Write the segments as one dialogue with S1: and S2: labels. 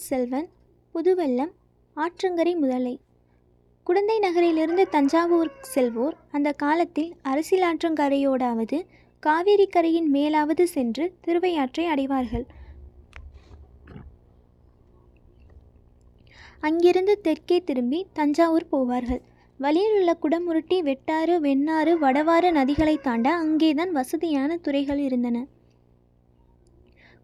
S1: செல்வன் புதுவெல்லம் ஆற்றங்கரை முதலை. குடந்தை நகரிலிருந்து தஞ்சாவூர் செல்வோர். அந்த காலத்தில் அரசியலாற்றங்கரையோடாவது காவேரி கரையின் மேலாவது சென்று திருவையாற்றை அடைவார்கள். அங்கிருந்து தெற்கே திரும்பி தஞ்சாவூர் போவார்கள். வழியில் உள்ள குடமுருட்டி வெட்டாறு வெண்ணாறு வடவாறு நதிகளை தாண்ட அங்கேதான் வசதியான துறைகள் இருந்தன.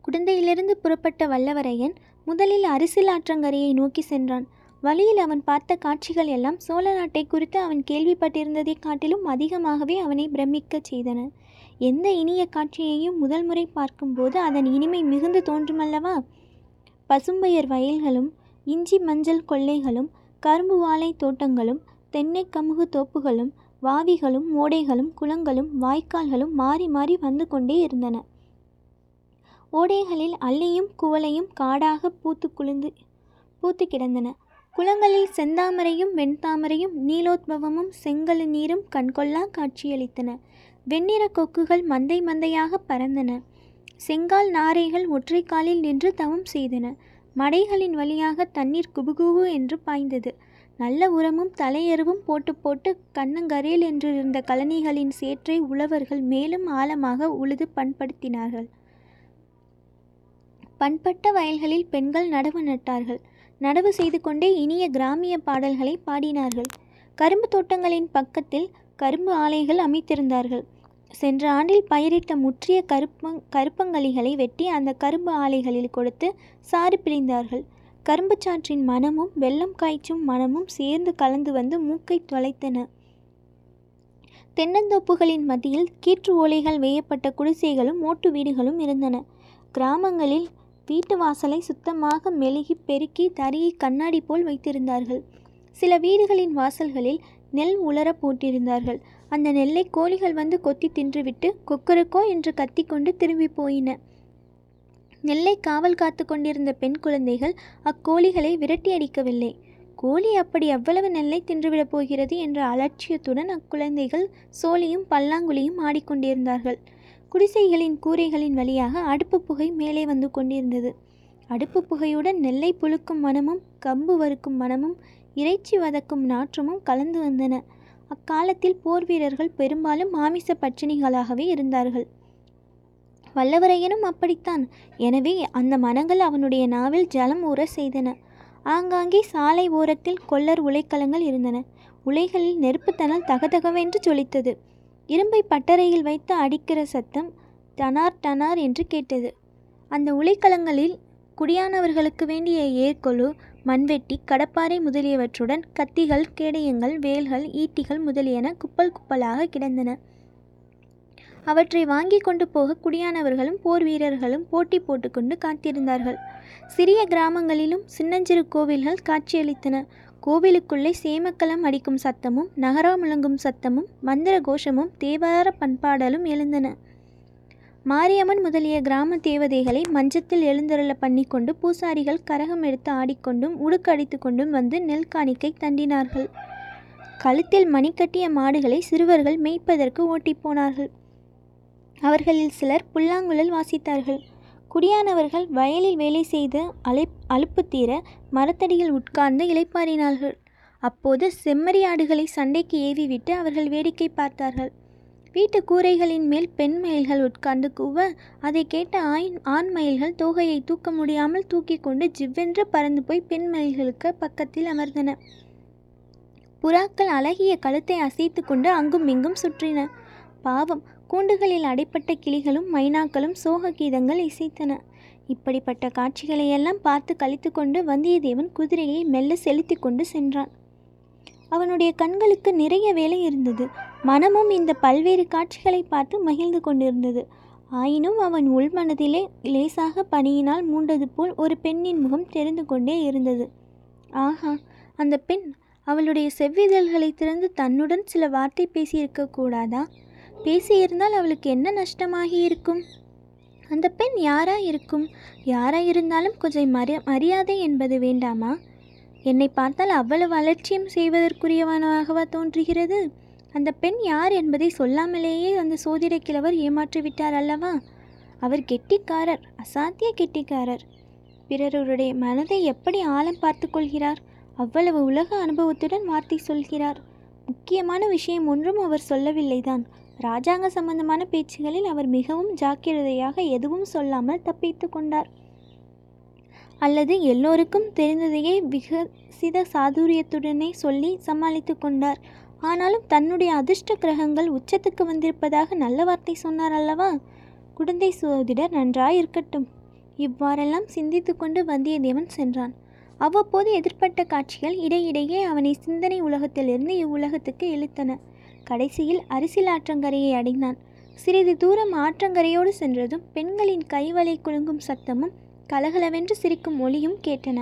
S1: குடந்தையிலிருந்து புறப்பட்ட வல்லவரையன் முதலில் அரிசில் ஆற்றங்கரையை நோக்கி சென்றான். வழியில் அவன் பார்த்த காட்சிகள் எல்லாம் சோழ நாட்டை குறித்து அவன் கேள்விப்பட்டிருந்ததைக் காட்டிலும் அதிகமாகவே அவனை பிரமிக்கச் செய்தன. எந்த இனிய காட்சியையும் முதல் முறை பார்க்கும்போது அதன் இனிமை மிகுந்து தோன்றுமல்லவா? பசும்பயர் வயல்களும் இஞ்சி மஞ்சள் கொள்ளைகளும் கரும்பு வாழை தோட்டங்களும் தென்னை கமுகு தோப்புகளும் வாவிகளும் ஓடைகளும் குளங்களும் வாய்க்கால்களும் மாறி மாறி வந்து கொண்டே இருந்தன. ஓடைகளில் அல்லியும் குவளையும் காடாக பூத்து குளிந்து பூத்து கிடந்தன. குளங்களில் செந்தாமரையும் வெண்தாமரையும் நீலோத்பவமும் செங்கல் நீரும் கண்கொள்ளா காட்சியளித்தன. வெண்ணிற கொக்குகள் மந்தை மந்தையாக பறந்தன. செங்கால் நாரைகள் ஒற்றை காலில் நின்று தவம் செய்தன. மடைகளின் வழியாக தண்ணீர் குபுகுபு என்று பாய்ந்தது. நல்ல உரமும் தலையெருவும் போட்டு போட்டு கண்ணங்கரேல் என்றிருந்த கழனிகளின் சேற்றை உழவர்கள் மேலும் ஆழமாக உழுது பண்படுத்தினார்கள். பண்பட்ட வயல்களில் பெண்கள் நடவு நட்டார்கள். நடவு செய்து கொண்டே இனிய கிராமிய பாடல்களை பாடினார்கள். கரும்பு தோட்டங்களின் பக்கத்தில் கரும்பு ஆலைகள் அமைத்திருந்தார்கள். சென்ற ஆண்டில் பயிரிட்ட முற்றிய கருப்பங் கருப்பங்களிகளை வெட்டி அந்த கரும்பு ஆலைகளில் கொடுத்து சாறு பிழிந்தார்கள். கரும்புச்சாற்றின் மனமும் வெள்ளம் காய்ச்சும் மனமும் சேர்ந்து கலந்து வந்து மூக்கை தொலைத்தன. தென்னந்தோப்புகளின் மத்தியில் கீற்று ஓலைகள் வேயப்பட்ட குடிசைகளும் ஓட்டு வீடுகளும் இருந்தன. கிராமங்களில் வீட்டு வாசலை சுத்தமாக மெழுகி பெருக்கி தரையை கண்ணாடி போல் வைத்திருந்தார்கள். சில வீடுகளின் வாசல்களில் நெல் உலர போட்டிருந்தார்கள். அந்த நெல்லை கோழிகள் வந்து கொத்தி தின்றுவிட்டு கொக்கரக்கோ என்று கத்திக்கொண்டு திரும்பி போயின. நெல்லை காவல் காத்து கொண்டிருந்த பெண் குழந்தைகள் அக்கோழிகளை விரட்டி அடிக்கவில்லை. கோழி அப்படி எவ்வளவு நெல்லை தின்றுவிடப் போகிறது என்ற அலட்சியத்துடன் அக்குழந்தைகள் சோழியும் பல்லாங்குழியும் ஆடிக்கொண்டிருந்தார்கள். குடிசைகளின் கூரைகளின் வழியாக அடுப்பு புகை மேலே வந்து கொண்டிருந்தது. அடுப்பு புகையுடன் நெல்லை புழுக்கும் மனமும் கம்பு வறுக்கும் மனமும் இறைச்சி வதக்கும் நாற்றமும் கலந்து வந்தன. அக்காலத்தில் போர் வீரர்கள் பெரும்பாலும் மாமிச பட்சிணிகளாகவே இருந்தார்கள். வல்லவரையனும் அப்படித்தான். எனவே அந்த மனங்கள் அவனுடைய நாவில் ஜலம் ஊற செய்தன. ஆங்காங்கே சாலை ஓரத்தில் கொல்லர் உலைக்களங்கள் இருந்தன. உலைகளில் நெருப்புத்தனால் தகதகவென்று ஜொலித்தது இரும்பை பட்டறையில் வைத்து அடிக்கிற சத்தம் டனார் டனார் என்று கேட்டது. அந்த உலைக்களங்களில் குடியானவர்களுக்கு வேண்டிய ஏர்கொழு மண்வெட்டி கடப்பாறை முதலியவற்றுடன் கத்திகள் கேடயங்கள் வேல்கள் ஈட்டிகள் முதலியன குப்பல் குப்பலாக கிடந்தன. அவற்றை வாங்கி கொண்டு போக குடியானவர்களும் போர் வீரர்களும் போட்டி போட்டுக்கொண்டு காத்திருந்தார்கள். சிறிய கிராமங்களிலும் சின்னஞ்சிறு கோவில்கள் காட்சியளித்தன. கோவிலுக்குள்ளே சேமக்கலம் அடிக்கும் சத்தமும் நகரா முழங்கும் சத்தமும் மந்திர கோஷமும் தேவார பண்பாடலும் எழுந்தன. மாரியம்மன் முதலிய கிராம தேவதைகளை மஞ்சத்தில் எழுந்தருள பண்ணிக்கொண்டு பூசாரிகள் கரகம் எடுத்து ஆடிக்கொண்டும் உடுக்கடித்து கொண்டும் வந்து நெல் காணிக்கை தண்டினார்கள். கழுத்தில் மணிக்கட்டிய மாடுகளை சிறுவர்கள் மேய்ப்பதற்கு ஓட்டிப்போனார்கள் அவர்களில் சிலர் புல்லாங்குழல் வாசித்தார்கள். குடியானவர்கள் வயலில் வேலை செய்து அலை அலுப்பு தீர மரத்தடியில் உட்கார்ந்து இளைப்பாறினார்கள். அப்போது செம்மறியாடுகளை சண்டைக்கு ஏவிவிட்டு அவர்கள் வேடிக்கை பார்த்தார்கள். வீட்டு கூரைகளின் மேல் பெண் மயில்கள் உட்கார்ந்து கூவ அதை கேட்ட ஆண் ஆண் மயில்கள் தோகையை தூக்க முடியாமல் தூக்கி கொண்டு ஜிவ்வென்று பறந்து போய் பெண் மயில்களுக்கு பக்கத்தில் அமர்ந்தன. புறாக்கள் அழகிய கழுத்தை அசைத்து கொண்டு அங்கும் இங்கும் சுற்றின. பாவம். கூண்டுகளில் அடைப்பட்ட கிளிகளும் மைனாக்களும் சோக கீதங்கள் இசைத்தன. இப்படிப்பட்ட காட்சிகளையெல்லாம் பார்த்து கழித்து கொண்டு வந்தியத்தேவன் குதிரையை மெல்ல செலுத்தி கொண்டு சென்றான். அவனுடைய கண்களுக்கு நிறைய வேலை இருந்தது. மனமும் இந்த பல்வேறு காட்சிகளை பார்த்து மகிழ்ந்து கொண்டிருந்தது. ஆயினும் அவன் உள்மனதிலே லேசாக பணியினால் மூண்டது போல் ஒரு பெண்ணின் முகம் தெரிந்து கொண்டே இருந்தது. ஆஹா அந்த பெண் அவளுடைய செவ்விதழ்களை திறந்து தன்னுடன் சில வார்த்தை பேசியிருக்க கூடாதா? பேசியிருந்தால் அவளுக்கு என்ன நஷ்டமாகி இருக்கும்? அந்த பெண் யாரா இருக்கும்? யாரா இருந்தாலும் கொஞ்சம் மரி மரியாதை என்பது வேண்டாமா? என்னை பார்த்தால் அவ்வளவு அலட்சியம் செய்வதற்குரியவனாகவா தோன்றுகிறது? அந்த பெண் யார் என்பதை சொல்லாமலேயே அந்த சோதிட கிழவர் ஏமாற்றிவிட்டார் அல்லவா? அவர் கெட்டிக்காரர் அசாத்திய கெட்டிக்காரர். பிறருடைய மனதை எப்படி ஆழம் பார்த்து கொள்கிறார்? அவ்வளவு உலக அனுபவத்துடன் வார்த்தை சொல்கிறார். முக்கியமான விஷயம் ஒன்றும் அவர் சொல்லவில்லைதான். ராஜாங்க சம்பந்தமான பேச்சுகளில் அவர் மிகவும் ஜாக்கிரதையாக எதுவும் சொல்லாமல் தப்பித்து கொண்டார். அல்லது எல்லோருக்கும் தெரிந்ததையே விகசித சாதுரியத்துடனே சொல்லி சமாளித்து கொண்டார். ஆனாலும் தன்னுடைய அதிர்ஷ்ட கிரகங்கள் உச்சத்துக்கு வந்திருப்பதாக நல்ல வார்த்தை சொன்னார் அல்லவா? குடந்தை சோதிடர் நன்றாய் இருக்கட்டும் இவ்வாறெல்லாம் சிந்தித்து கொண்டு வந்தியத்தேவன் சென்றான். அவ்வப்போது எதிர்ப்பட்ட காட்சிகள் இடையிடையே அவனை சிந்தனை உலகத்திலிருந்து இவ்வுலகத்துக்கு இழுத்தன. கடைசியில் அரிசில் ஆற்றங்கரையை அடைந்தான். சிறிது தூரம் ஆற்றங்கரையோடு சென்றதும் பெண்களின் கைவலை குலுங்கும் சத்தமும் கலகலவென்று சிரிக்கும் ஒளியும் கேட்டன.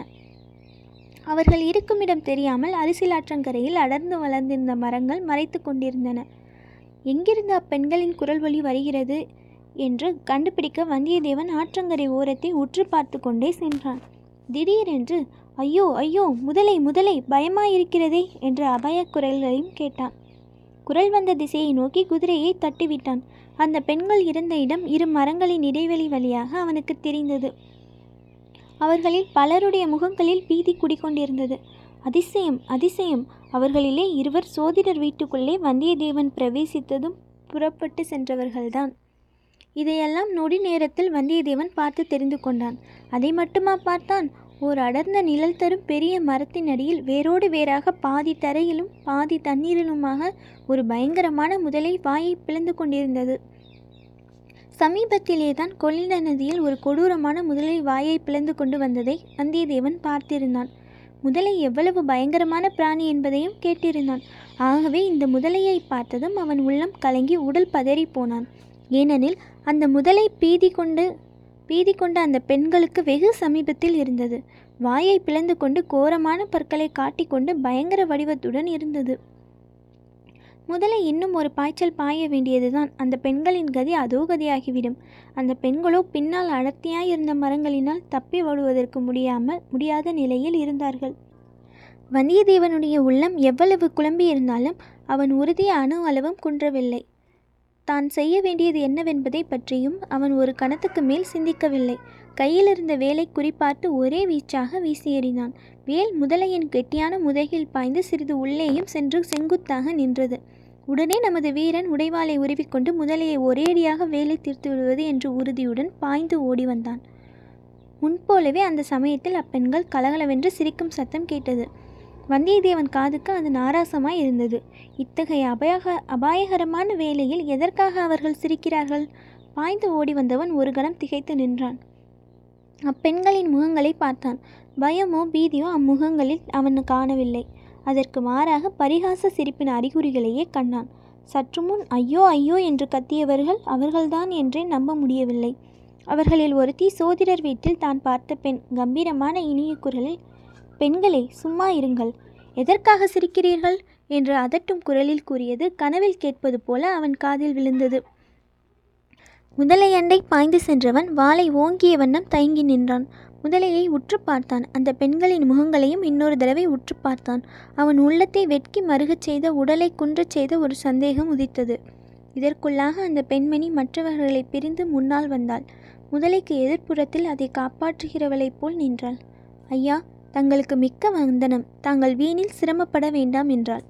S1: அவர்கள் இருக்குமிடம் தெரியாமல் அரிசில் ஆற்றங்கரையில் அடர்ந்து வளர்ந்திருந்த மரங்கள் மறைத்து கொண்டிருந்தன. எங்கிருந்து அப்பெண்களின் குரல் ஒலி வருகிறது? என்று கண்டுபிடிக்க வந்தியத்தேவன் ஆற்றங்கரை ஓரத்தை உற்று பார்த்து கொண்டே சென்றான். திடீரென்று ஐயோ ஐயோ முதலை முதலை பயமாயிருக்கிறதே என்ற அபய குரல்களையும் கேட்டான். குரல் வந்த திசையை நோக்கி குதிரையை தட்டிவிட்டான். அந்த பெண்கள் இருந்த இடம் இரு மரங்களின் இடைவெளி வழியாக அவனுக்கு தெரிந்தது. அவர்களில் பலருடைய முகங்களில் பீதி குடிக்கொண்டிருந்தது அதிசயம் அதிசயம்! அவர்களிலே இருவர் சோதிடர் வீட்டுக்குள்ளே வந்தியத்தேவன் பிரவேசித்ததும் புறப்பட்டு சென்றவர்கள்தான். இதையெல்லாம் நொடி நேரத்தில் வந்தியத்தேவன் பார்த்து தெரிந்து கொண்டான். அதை மட்டுமா பார்த்தான்? ஓர் அடர்ந்த நிழல் தரும் பெரிய மரத்தின் அடியில் வேரோடு வேறாக பாதி தரையிலும் பாதி தண்ணீரிலுமாக ஒரு பயங்கரமான முதலை வாயை பிளந்து கொண்டிருந்தது. சமீபத்திலேதான் கொள்ளிட நதியில் ஒரு கொடூரமான முதலை வாயை பிளந்து கொண்டு வந்ததை வந்தியத்தேவன் பார்த்திருந்தான். முதலை எவ்வளவு பயங்கரமான பிராணி என்பதையும் கேட்டிருந்தான். ஆகவே இந்த முதலையை பார்த்ததும் அவன் உள்ளம் கலங்கி உடல் பதறி போனான். ஏனெனில் அந்த முதலை பீதி கொண்டு பீதி கொண்ட அந்த பெண்களுக்கு வெகு சமீபத்தில் இருந்தது. வாயை பிளந்து கொண்டு கோரமான பற்களை காட்டிக்கொண்டு பயங்கர வடிவத்துடன் இருந்தது. முதலை இன்னும் ஒரு பாய்ச்சல் பாய வேண்டியதுதான். அந்த பெண்களின் கதி அதோ கதியாகிவிடும். அந்த பெண்களோ பின்னால் அடர்த்தியாய் இருந்த மரங்களினால் தப்பி ஓடுவதற்கு முடியாமல் முடியாத நிலையில் இருந்தார்கள். வந்தியத்தேவனுடைய உள்ளம் எவ்வளவு குழம்பி இருந்தாலும் அவன் உறுதிய அணு அளவும் குன்றவில்லை. தான் செய்ய வேண்டியது என்னவென்பதை பற்றியும் அவன் ஒரு கணத்துக்கு மேல் சிந்திக்கவில்லை. கையிலிருந்த வேலை குறிப்பார்த்து ஒரே வீச்சாக வீசியேறினான் வேல் முதலையின் கெட்டியான முதுகில் பாய்ந்து சிறிது உள்ளேயும் சென்று செங்குத்தாக நின்றது. உடனே நமது வீரன் உடைவாளை உருவிக்கொண்டு முதலையை ஒரேடியாக வேலை தீர்த்து விடுவது என்று உறுதியுடன் பாய்ந்து ஓடி வந்தான். முன்போலவே அந்த சமயத்தில் அப்பெண்கள் கலகலவென்று சிரிக்கும் சத்தம் கேட்டது. வந்தியத்தேவன் காதுக்கு அது நாராசமாய் இருந்தது. இத்தகைய அபாயக அபாயகரமான வேளையில் எதற்காக அவர்கள் சிரிக்கிறார்கள்? பாய்ந்து ஓடி வந்தவன் ஒரு கணம் திகைத்து நின்றான். அப்பெண்களின் முகங்களை பார்த்தான். பயமோ பீதியோ அம்முகங்களில் அவன் காணவில்லை. அதற்கு மாறாக பரிகாச சிரிப்பின் அறிகுறிகளையே கண்டான். சற்று முன் ஐயோ ஐயோ என்று கத்தியவர்கள் அவர்கள்தான் என்றே நம்ப முடியவில்லை. அவர்களில் ஒருத்தி சோதிடர் வீட்டில் தான் பார்த்த பெண். கம்பீரமான இனிய குரலில் பெண்களே சும்மா இருங்கள். எதற்காக சிரிக்கிறீர்கள்? என்று அதட்டும் குரலில் கூறியது கனவில் கேட்பது போல அவன் காதில் விழுந்தது. முதலை அண்டை பாய்ந்து சென்றவன் வாளை ஓங்கிய வண்ணம் தயங்கி நின்றான். முதலையை உற்று பார்த்தான். அந்த பெண்களின் முகங்களையும் இன்னொரு தடவை உற்று பார்த்தான். அவன் உள்ளத்தை வெட்கி மருகச் செய்த உடலை குன்றச் செய்த ஒரு சந்தேகம் உதித்தது. இதற்குள்ளாக அந்த பெண்மணி மற்றவர்களை பிரிந்து முன்னால் வந்தாள். முதலைக்கு எதிர்ப்புறத்தில் அதை காப்பாற்றுகிறவளைப் போல் நின்றாள். ஐயா தங்களுக்கு மிக்க வந்தனம். தாங்கள் வீணில் சிரமப்பட வேண்டாம் என்றாள்.